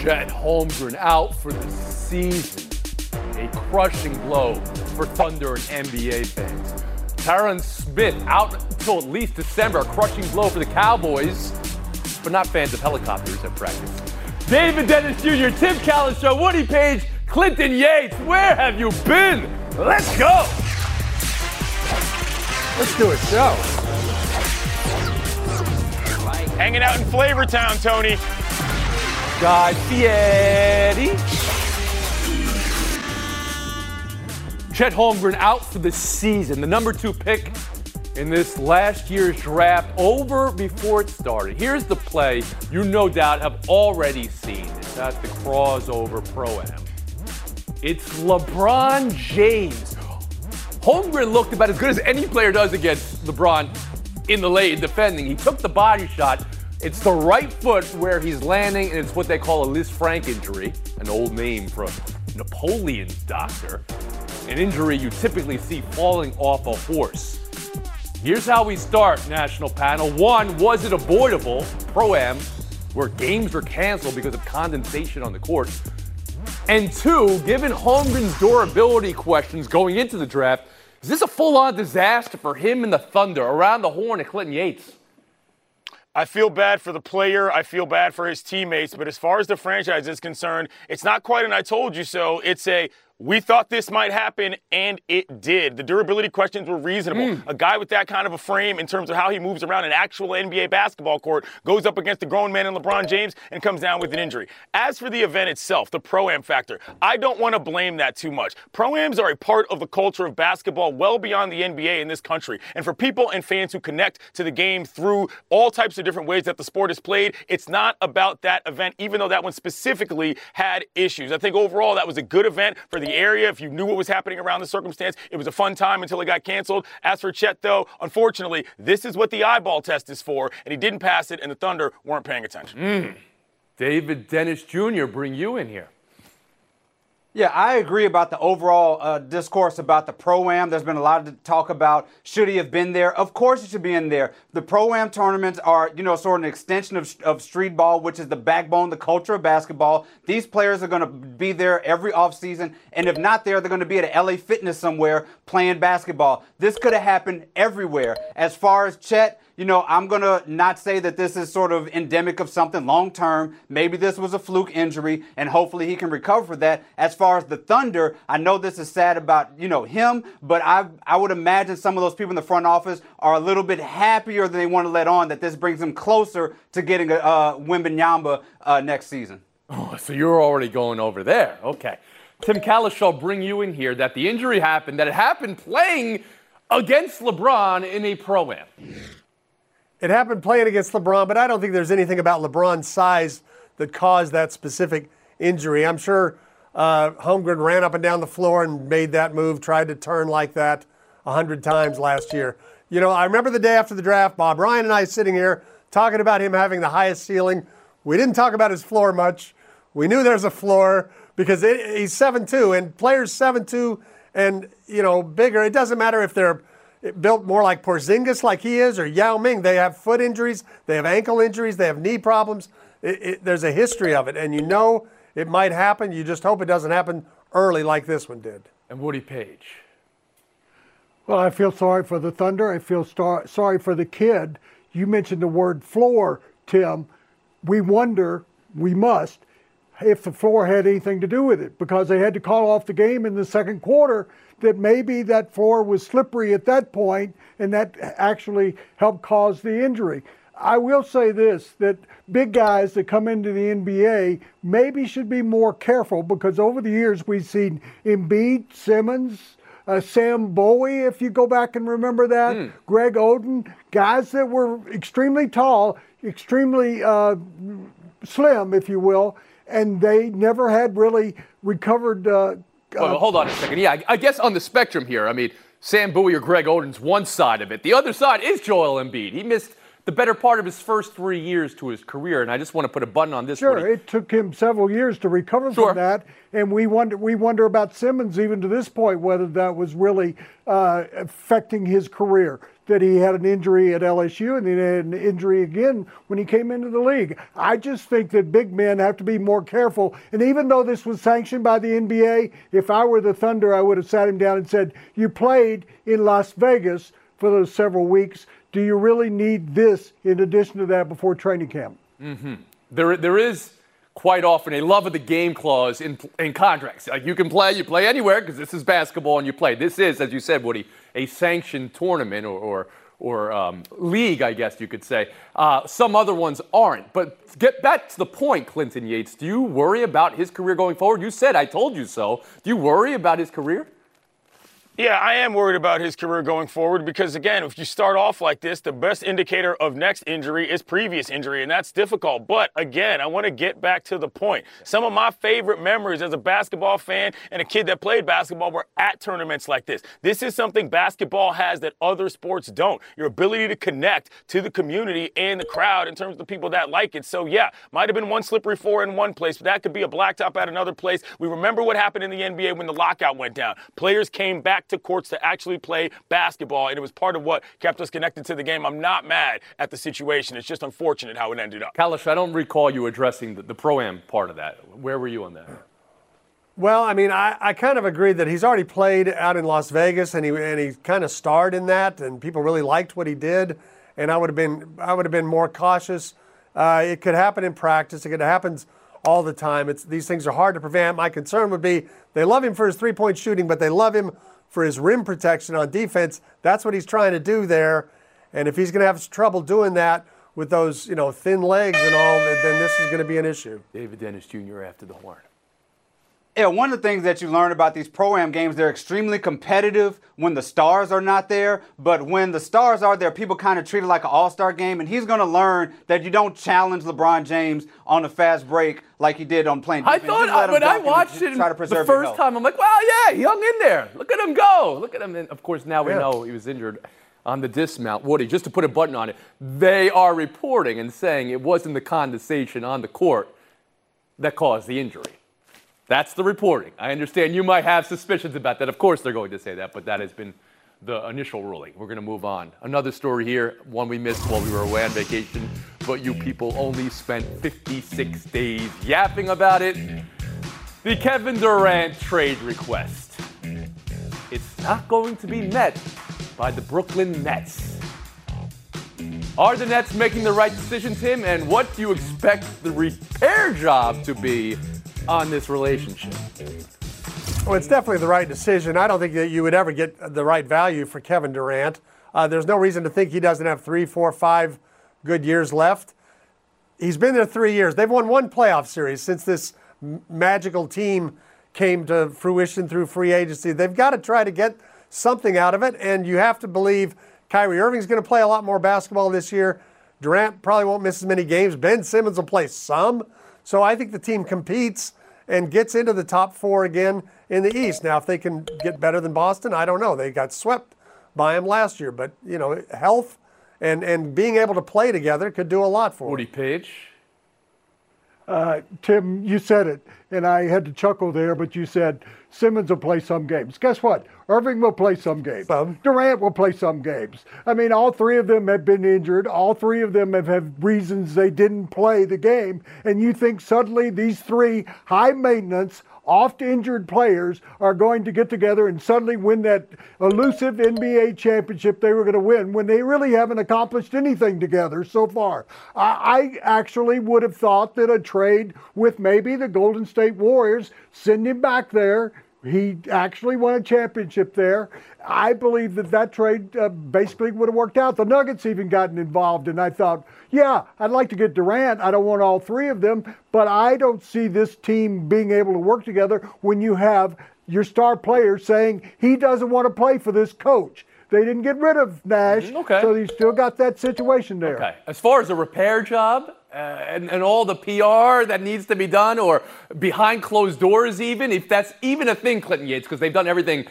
Chet Holmgren out for the season. A crushing blow for Thunder and NBA fans. Tyron Smith out until at least December. A crushing blow for the Cowboys, but not fans of helicopters at practice. David Dennis Jr., Tim Cowlishaw, Woody Paige, Clinton Yates. Where have you been? Let's go. Let's do a show. Hanging out in Flavortown, Tony. Guy Fieri. Chet Holmgren out for the season. The number two pick in this last year's draft over before it started. Here's the play you no doubt have already seen. It's at the CrawsOver pro am. It's LeBron James. Holmgren looked about as good as any player does against LeBron in the lane defending. He took the body shot. It's the right foot where he's landing, and it's what they call a Lisfranc injury, an old name for Napoleon's doctor. An injury you typically see falling off a horse. Here's how we start, national panel. One, was it avoidable? Pro Am, where games were canceled because of condensation on the court. And two, given Holmgren's durability questions going into the draft, is this a full on disaster for him and the Thunder around the horn at Clinton Yates? I feel bad for the player. I feel bad for his teammates. But as far as the franchise is concerned, it's not quite an I told you so. It's a we thought this might happen, and it did. The durability questions were reasonable. Mm. A guy with that kind of a frame, in terms of how he moves around an actual NBA basketball court, goes up against a grown man in LeBron James and comes down with an injury. As for the event itself, the pro am factor, I don't want to blame that too much. Pro ams are a part of the culture of basketball well beyond the NBA in this country. And for people and fans who connect to the game through all types of different ways that the sport is played, it's not about that event, even though that one specifically had issues. I think overall that was a good event for the the area, if you knew what was happening around the circumstance, it was a fun time until it got canceled. As for Chet, though, unfortunately, this is what the eyeball test is for, and he didn't pass it, and the Thunder weren't paying attention. Mm. David Dennis Jr., bring you in here. Yeah, I agree about the overall uh, discourse about the pro am. There's been a lot of talk about should he have been there. Of course, he should be in there. The pro am tournaments are, you know, sort of an extension of, of street ball, which is the backbone, the culture of basketball. These players are going to be there every offseason, and if not there, they're going to be at LA Fitness somewhere playing basketball. This could have happened everywhere. As far as Chet, you know, I'm going to not say that this is sort of endemic of something long term. Maybe this was a fluke injury, and hopefully he can recover that. As far as the Thunder, I know this is sad about, you know, him, but I, I would imagine some of those people in the front office are a little bit happier than they want to let on that this brings them closer to getting a uh, Wembanyama uh, next season. Oh, so you're already going over there. Okay. Tim Cowlishaw bring you in here that the injury happened, that it happened playing against LeBron in a pro am. It happened playing against LeBron, but I don't think there's anything about LeBron's size that caused that specific injury. I'm sure uh, Holmgren ran up and down the floor and made that move, tried to turn like that a hundred times last year. You know, I remember the day after the draft, Bob Ryan and I sitting here talking about him having the highest ceiling. We didn't talk about his floor much. We knew there's a floor because it, he's 7'2", and players 7'2", and, you know, bigger, it doesn't matter if they're built more like Porzingis, like he is, or Yao Ming. They have foot injuries, they have ankle injuries, they have knee problems. It, it, there's a history of it, and you know it might happen. You just hope it doesn't happen early like this one did. And Woody Paige. Well, I feel sorry for the Thunder. I feel star- sorry for the kid. You mentioned the word floor, Tim. We wonder, we must, if the floor had anything to do with it because they had to call off the game in the second quarter that maybe that floor was slippery at that point and that actually helped cause the injury. I will say this that big guys that come into the NBA maybe should be more careful because over the years we've seen Embiid, Simmons, uh, Sam Bowie, if you go back and remember that, Hmm. Greg Oden, guys that were extremely tall, extremely uh, slim, if you will, and they never had really recovered. Uh, Well, hold on a second. Yeah, I, I guess on the spectrum here, I mean, Sam Bowie or Greg Oden's one side of it. The other side is Joel Embiid. He missed the better part of his first three years to his career, and I just want to put a button on this. Sure, Woody. it took him several years to recover Sure. from that, and we wonder we wonder about Simmons even to this point whether that was really uh, affecting his career. That he had an injury at LSU and then had an injury again when he came into the league. I just think that big men have to be more careful. And even though this was sanctioned by the NBA, if I were the Thunder, I would have sat him down and said, "You played in Las Vegas for those several weeks. Do you really need this in addition to that before training camp?" There, there is quite often a love of the game clause in, in contracts. Like you can play, you play anywhere because this is basketball and you play. This is, as you said, Woody, a sanctioned tournament or, or, or um, league, I guess you could say. Uh, some other ones aren't. But get back to the point, Clinton Yates. Do you worry about his career going forward? You said, I told you so. Do you worry about his career? Yeah, I am worried about his career going forward because, again, if you start off like this, the best indicator of next injury is previous injury, and that's difficult. But again, I want to get back to the point. Some of my favorite memories as a basketball fan and a kid that played basketball were at tournaments like this. This is something basketball has that other sports don't your ability to connect to the community and the crowd in terms of the people that like it. So, yeah, might have been one slippery four in one place, but that could be a blacktop at another place. We remember what happened in the NBA when the lockout went down. Players came back to courts to actually play basketball, and it was part of what kept us connected to the game. I'm not mad at the situation. It's just unfortunate how it ended up. Cowlishaw, I don't recall you addressing the, the pro am part of that. Where were you on that? Well, I mean, I, I kind of agree that he's already played out in Las Vegas, and he and he kind of starred in that, and people really liked what he did. And I would have been I would have been more cautious. Uh, it could happen in practice. It could happen all the time. It's these things are hard to prevent. My concern would be they love him for his three point shooting, but they love him for his rim protection on defense. That's what he's trying to do there. And if he's going to have trouble doing that with those you know thin legs and all, then this is going to be an issue. David Dennis Jr. after the horn. Yeah, one of the things that you learn about these pro-am games, they're extremely competitive when the stars are not there. But when the stars are there, people kind of treat it like an all-star game. And he's going to learn that you don't challenge LeBron James on a fast break like he did on playing I thought Just let I, him when I dunk and watched it try to the first time, I'm like, well, yeah, he hung in there. Look at him go. Look at him. And of course, now we Yeah. know he was injured on the dismount. Woody, just to put a button on it, they are reporting and saying it wasn't the condensation on the court that caused the injury. That's the reporting. I understand you might have suspicions about that. Of course, they're going to say that, but that has been the initial ruling. We're going to move on. Another story here, one we missed while we were away on vacation, but you people only spent 56 days yapping about it. The Kevin Durant trade request. It's not going to be met by the Brooklyn Nets. Are the Nets making the right decision, Tim? And what do you expect the repair job to be on this relationship? Well, it's definitely the right decision. I don't think that you would ever get the right value for Kevin Durant. Uh, there's no reason to think he doesn't have three, four, five good years left. He's been there three years. They've won one playoff series since this magical team came to fruition through free agency. They've got to try to get something out of it, and you have to believe Kyrie Irving's going to play a lot more basketball this year. Durant probably won't miss as many games. Ben Simmons will play some. So I think the team competes and gets into the top four again in the East. Now, if they can get better than Boston, I don't know. They got swept by them last year, but you know, health and and being able to play together could do a lot for Woody them. Uh, Tim, you said it, and I had to chuckle there, but you said Simmons will play some games. Guess what? Irving will play some games. Some. Durant will play some games. I mean, all three of them have been injured. All three of them have had reasons they didn't play the game. And you think suddenly these three high maintenance, oft injured players are going to get together and suddenly win that elusive NBA championship they were going to win when they really haven't accomplished anything together so far. I, I actually would have thought that a trade with maybe the Golden State Warriors, send him back there. He actually won a championship there. I believe that that trade uh, basically would have worked out. The Nuggets even gotten involved, and I thought, yeah, I'd like to get Durant. I don't want all three of them, but I don't see this team being able to work together when you have your star player saying he doesn't want to play for this coach. They didn't get rid of Nash, Mm, okay. so you still got that situation there. Okay. As far as a repair job uh, and, and all the PR that needs to be done, or behind closed doors, even if that's even a thing, Clinton Yates, because they've done everything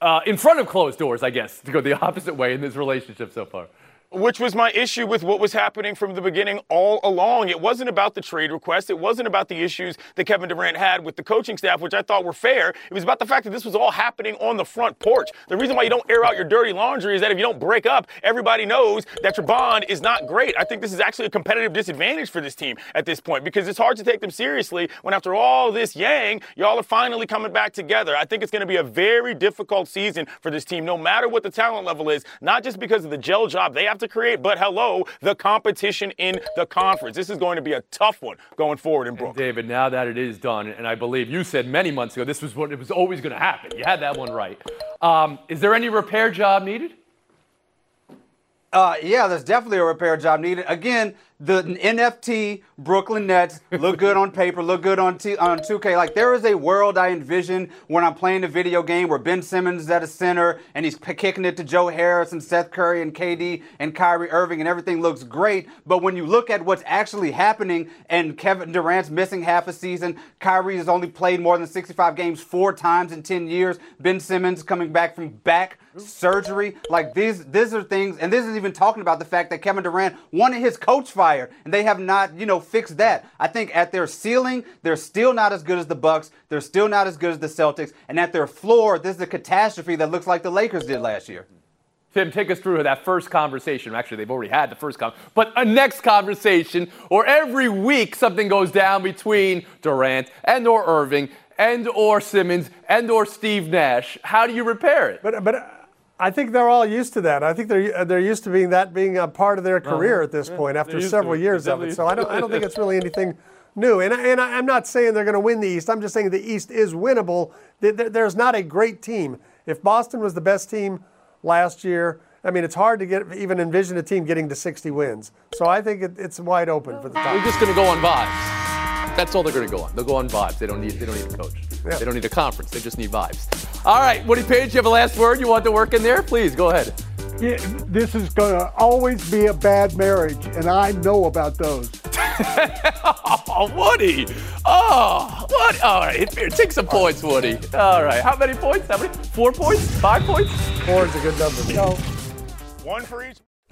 uh, in front of closed doors, I guess, to go the opposite way in this relationship so far. Which was my issue with what was happening from the beginning all along. It wasn't about the trade request. It wasn't about the issues that Kevin Durant had with the coaching staff, which I thought were fair. It was about the fact that this was all happening on the front porch. The reason why you don't air out your dirty laundry is that if you don't break up, everybody knows that your bond is not great. I think this is actually a competitive disadvantage for this team at this point because it's hard to take them seriously when after all this yang, y'all are finally coming back together. I think it's going to be a very difficult season for this team, no matter what the talent level is, not just because of the gel job they have to create, but hello, the competition in the conference. This is going to be a tough one going forward in Brooklyn. David, now that it is done, and I believe you said many months ago this was what it was always going to happen. You had that one right. Um, is there any repair job needed? Uh, yeah, there's definitely a repair job needed. Again, the NFT Brooklyn Nets look good on paper, look good on T- on 2K. Like there is a world I envision when I'm playing a video game where Ben Simmons is at a center and he's p- kicking it to Joe Harris and Seth Curry and KD and Kyrie Irving and everything looks great. But when you look at what's actually happening and Kevin Durant's missing half a season, Kyrie has only played more than 65 games four times in 10 years. Ben Simmons coming back from back surgery. Like these, these are things, and this is even talking about the fact that Kevin Durant wanted his coach fired, and they have not, you know, fixed that. I think at their ceiling, they're still not as good as the Bucks. They're still not as good as the Celtics, and at their floor, this is a catastrophe that looks like the Lakers did last year. Tim, take us through that first conversation. Actually, they've already had the first con, but a next conversation, or every week something goes down between Durant and or Irving and or Simmons and or Steve Nash. How do you repair it? But but I think they're all used to that. I think they're uh, they're used to being that being a part of their career at this point after several years of it. So I don't I don't think it's really anything new. And I- and I, I'm not saying they're going to win the East. I'm just saying the East is winnable. There- there- There's not a great team. If Boston was the best team last year. I mean, it's hard to get even envision a team getting to 60 wins. So I think it, it's wide open for the top. We're just going to go on vibes. That's all they're going to go on. They'll go on vibes. They don't need. They don't need a coach. Yeah. They don't need a conference. They just need vibes. All right, Woody Paige, you have a last word. You want to work in there? Please go ahead. Yeah, this is going to always be a bad marriage, and I know about those. Oh, Woody. Oh, what? All right, here, take some points, Woody. All right, how many points? How many? Four points? Five points? Four is a good number. So, One for each.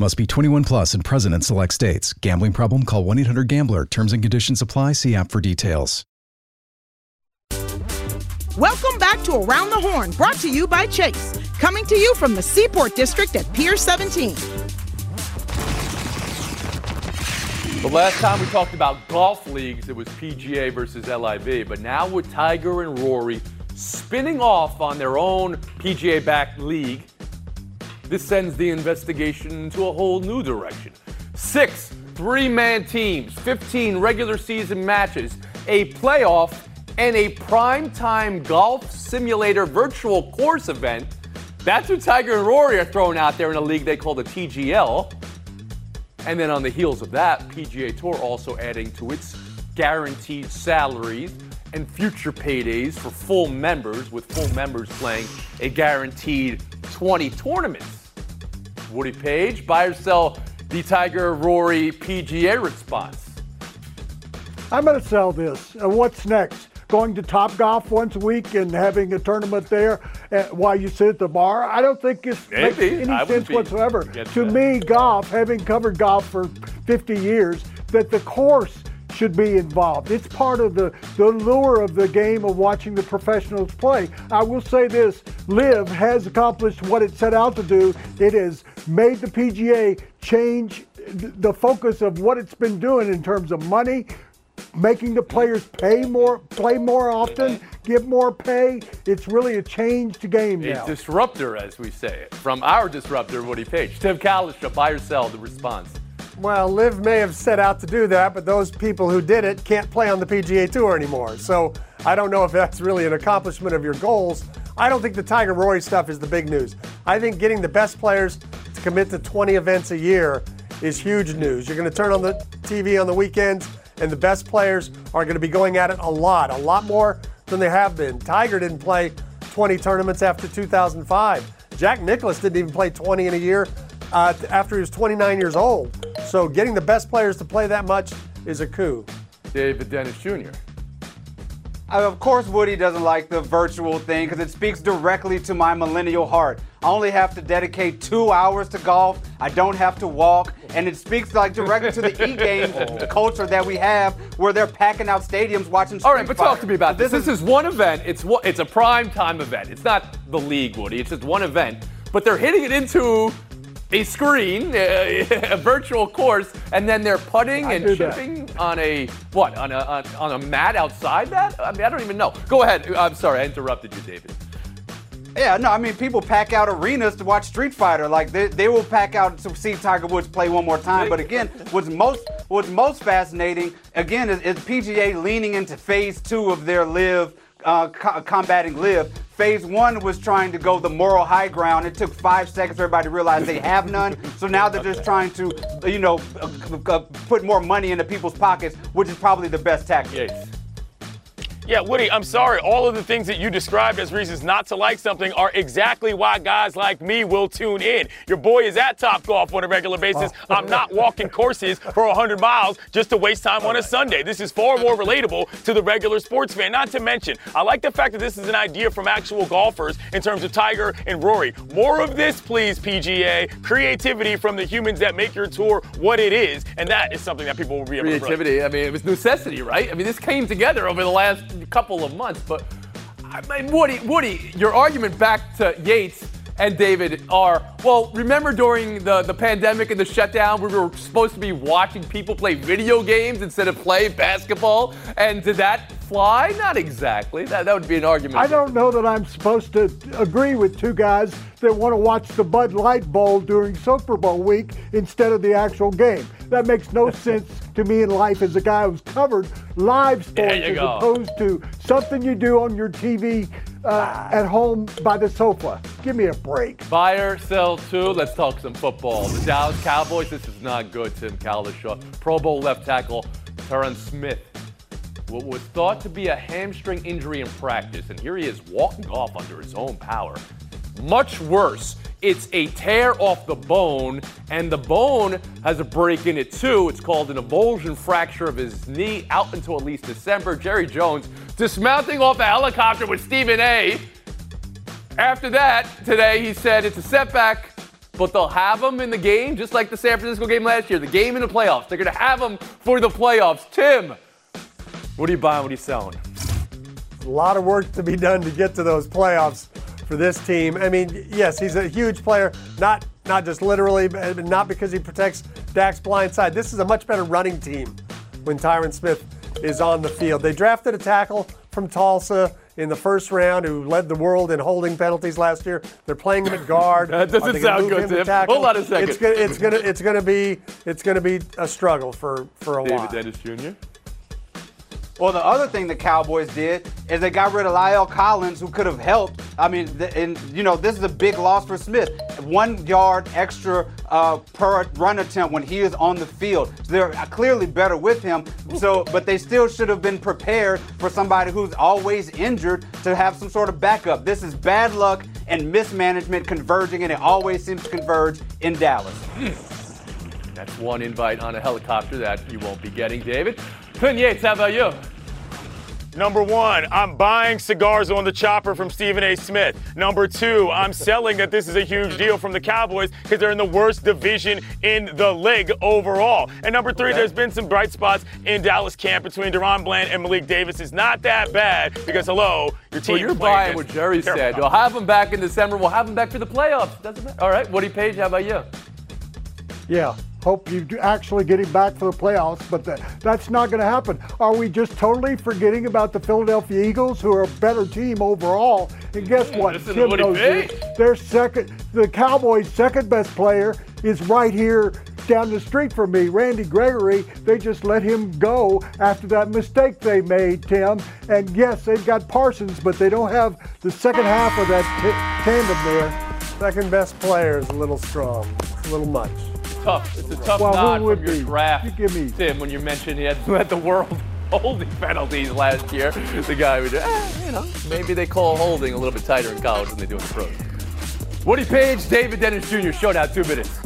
Must be 21 plus and present in select states. Gambling problem? Call 1 800 Gambler. Terms and conditions apply. See app for details. Welcome back to Around the Horn, brought to you by Chase. Coming to you from the Seaport District at Pier 17. The last time we talked about golf leagues, it was PGA versus LIV. But now with Tiger and Rory spinning off on their own PGA backed league, this sends the investigation into a whole new direction. Six three man teams, 15 regular season matches, a playoff, and a primetime golf simulator virtual course event. That's what Tiger and Rory are throwing out there in a league they call the TGL. And then on the heels of that, PGA Tour also adding to its guaranteed salaries and future paydays for full members, with full members playing a guaranteed 20 tournaments. Woody Paige, buy or sell the Tiger Rory PGA response. I'm going to sell this. Uh, what's next? Going to Top Golf once a week and having a tournament there while you sit at the bar? I don't think it makes any I sense whatsoever. To me, golf, having covered golf for 50 years, that the course should be involved. It's part of the, the lure of the game of watching the professionals play. I will say this LIV has accomplished what it set out to do. It has made the PGA change the focus of what it's been doing in terms of money, making the players pay more, play more often, give more pay. It's really a changed game A now. disruptor, as we say it, from our disruptor, Woody Paige. Tim Cowlishaw, buy or sell the response. Well, LIV may have set out to do that, but those people who did it can't play on the PGA Tour anymore. So I don't know if that's really an accomplishment of your goals. I don't think the Tiger Rory stuff is the big news. I think getting the best players to commit to 20 events a year is huge news. You're going to turn on the TV on the weekends, and the best players are going to be going at it a lot, a lot more than they have been. Tiger didn't play 20 tournaments after 2005. Jack Nicklaus didn't even play 20 in a year uh, after he was 29 years old. So getting the best players to play that much is a coup. David Dennis Jr. Uh, Of course, Woody doesn't like the virtual thing because it speaks directly to my millennial heart. I only have to dedicate two hours to golf. I don't have to walk, and it speaks like directly to the e-game culture that we have, where they're packing out stadiums watching. All right, Street but talk to me about this. This This is one event. It's one- it's a prime time event. It's not the league, Woody. It's just one event. But they're hitting it into a screen, a, a virtual course, and then they're putting I and do that. chipping on a what? On a on, on a mat outside that? I mean, I don't even know. Go ahead. I'm sorry, I interrupted you, David. Yeah, no, I mean people pack out arenas to watch Street Fighter. Like they, they will pack out to see Tiger Woods play one more time. But again, what's most what's most fascinating again is, is PGA leaning into phase two of their LIV. Uh, co- combating LIV. Phase one was trying to go the moral high ground. It took five seconds for everybody to realize they have none. So now they're just trying to, you know, uh, uh, put more money into people's pockets, which is probably the best tactic. Yates. Yeah, Woody, I'm sorry. All of the things that you described as reasons not to like something are exactly why guys like me will tune in. Your boy is at Top Golf on a regular basis. Oh. I'm not walking courses for 100 miles just to waste time on a Sunday. This is far more relatable to the regular sports fan. Not to mention, I like the fact that this is an idea from actual golfers in terms of Tiger and Rory. More of this, please, PGA. Creativity from the humans that make your tour what it is, and that is something that people will be able to to. creativity. I mean, it was necessity, right? I mean, this came together over the last couple of months. But I mean, Woody, Woody, your argument back to Yates and David are well. Remember during the the pandemic and the shutdown, we were supposed to be watching people play video games instead of play basketball, and did that fly? Not exactly. That that would be an argument. I don't know that I'm supposed to agree with two guys that want to watch the Bud Light Bowl during Super Bowl week instead of the actual game. That makes no sense to me in life as a guy who's covered live sports as go. opposed to something you do on your TV uh, at home by the sofa. Give me a break. Buyer, sell two. Let's talk some football. The Dallas Cowboys. This is not good. Tim Cowlishaw, Pro Bowl left tackle Terrence Smith. What was thought to be a hamstring injury in practice, and here he is walking off under his own power. Much worse. It's a tear off the bone, and the bone has a break in it too. It's called an avulsion fracture of his knee, out until at least December. Jerry Jones dismounting off a helicopter with Stephen A. After that, today he said it's a setback, but they'll have him in the game, just like the San Francisco game last year. The game in the playoffs. They're going to have him for the playoffs. Tim, what are you buying? What are you selling? A lot of work to be done to get to those playoffs for this team. I mean, yes, he's a huge player, not not just literally, but not because he protects Dak's blind side. This is a much better running team when Tyron Smith is on the field. They drafted a tackle from Tulsa in the first round who led the world in holding penalties last year. They're playing him at guard. That doesn't Are they gonna sound good, Tim. tackle? Hold on a second. It's gonna, it's gonna, it's gonna be, it's gonna be a struggle for for a David while. David Dennis Jr. Well, the other thing the Cowboys did is they got rid of La'el Collins, who could have helped. I mean, th- and you know, this is a big loss for Smith. One yard extra uh, per run attempt when he is on the field. So they're clearly better with him. So, but they still should have been prepared for somebody who's always injured to have some sort of backup. This is bad luck and mismanagement converging, and it always seems to converge in Dallas. That's one invite on a helicopter that you won't be getting, David. Clint Yates, how about you? Number one, I'm buying cigars on the chopper from Stephen A. Smith. Number two, I'm selling that this is a huge deal from the Cowboys because they're in the worst division in the league overall. And number three, okay. there's been some bright spots in Dallas camp between DaRon Bland and Malik Davis. It's not that bad because, hello, your team. Well, you're buying what Jerry said. We'll have him back in December. We'll have him back for the playoffs. Doesn't matter. All right, Woody Paige, how about you? Yeah, hope you actually get him back for the playoffs, but that, that's not going to happen. Are we just totally forgetting about the Philadelphia Eagles, who are a better team overall? And guess what? Listen Tim knows this. Their second, the Cowboys' second best player is right here down the street from me, Randy Gregory. They just let him go after that mistake they made, Tim. And yes, they've got Parsons, but they don't have the second half of that t- tandem there. Second best player is a little strong, a little much tough. It's a tough well, nod from your be? draft, you give me. Tim, when you mentioned he had, had the world holding penalties last year. The guy would, eh, you know, maybe they call holding a little bit tighter in college than they do in the pros. Woody Paige, David Dennis Jr. Showdown, two minutes.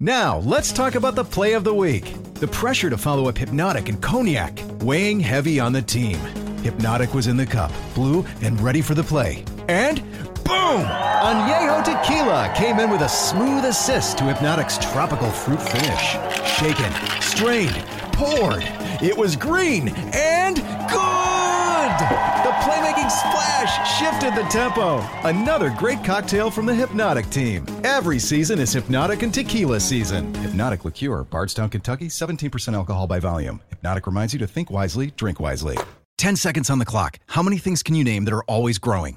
Now, let's talk about the play of the week. The pressure to follow up Hpnotiq and Cognac, weighing heavy on the team. Hpnotiq was in the cup, blue, and ready for the play. And Boom! Añejo Tequila came in with a smooth assist to Hpnotiq's tropical fruit finish. Shaken, strained, poured. It was green and good! The playmaking splash shifted the tempo. Another great cocktail from the Hpnotiq team. Every season is Hpnotiq and Tequila season. Hpnotiq Liqueur, Bardstown, Kentucky, 17% alcohol by volume. Hpnotiq reminds you to think wisely, drink wisely. 10 seconds on the clock. How many things can you name that are always growing?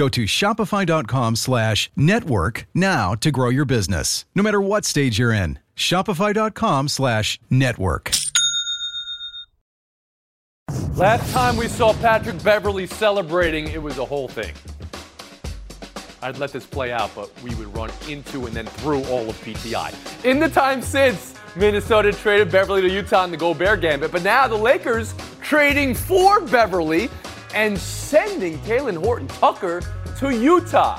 Go to shopify.com slash network now to grow your business, no matter what stage you're in. Shopify.com slash network. Last time we saw Patrick Beverley celebrating, it was a whole thing. I'd let this play out, but we would run into and then through all of PTI. In the time since, Minnesota traded Beverley to Utah in the Gobert Gambit, but now the Lakers trading for Beverley and sending Talen Horton Tucker to Utah.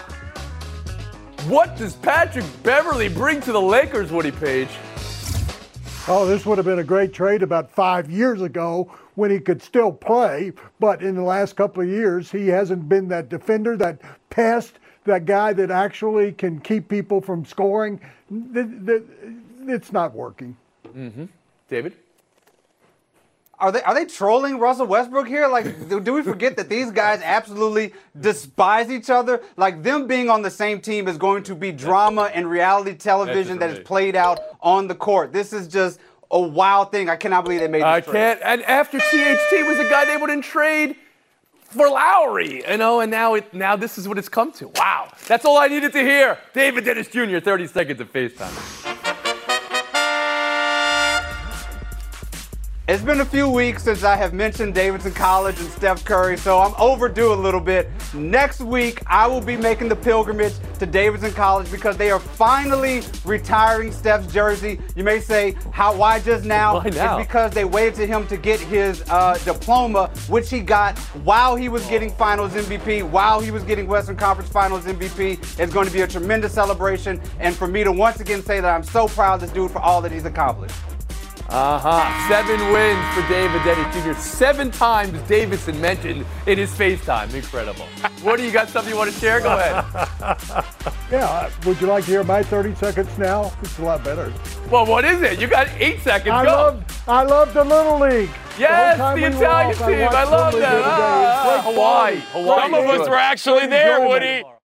What does Patrick Beverley bring to the Lakers, Woody Paige? Oh, this would have been a great trade about five years ago when he could still play, but in the last couple of years, he hasn't been that defender, that pest, that guy that actually can keep people from scoring. It's not working. Mm-hmm. David? Are they are they trolling Russell Westbrook here? Like, do, do, we forget that these guys absolutely despise each other? Like, them being on the same team is going to be drama and reality television that is played out on the court. This is just a wild thing. I cannot believe they made. This I trade. can't. And after THT was a guy they wouldn't trade for Lowry, you know, and now it now this is what it's come to. Wow, that's all I needed to hear. David Dennis Jr. 30 seconds of FaceTime. It's been a few weeks since I have mentioned Davidson College and Steph Curry, so I'm overdue a little bit. Next week, I will be making the pilgrimage to Davidson College because they are finally retiring Steph's jersey. You may say, "How? Why just now?" Why now? It's because they waited to him to get his uh, diploma, which he got while he was getting Finals MVP, while he was getting Western Conference Finals MVP. It's going to be a tremendous celebration, and for me to once again say that I'm so proud of this dude for all that he's accomplished. Uh huh. Seven wins for David Dennis Jr. Seven times Davidson mentioned in his FaceTime. Incredible. what do you got? Something you want to share? Go ahead. yeah. Uh, would you like to hear my 30 seconds now? It's a lot better. Well, what is it? You got eight seconds. I Go. love I love the Little League. Yes, whole time the we Italian off, team. watched I love Little that. Ah, Hawaii. Hawaii. Some of us were actually there, enjoyment. Woody.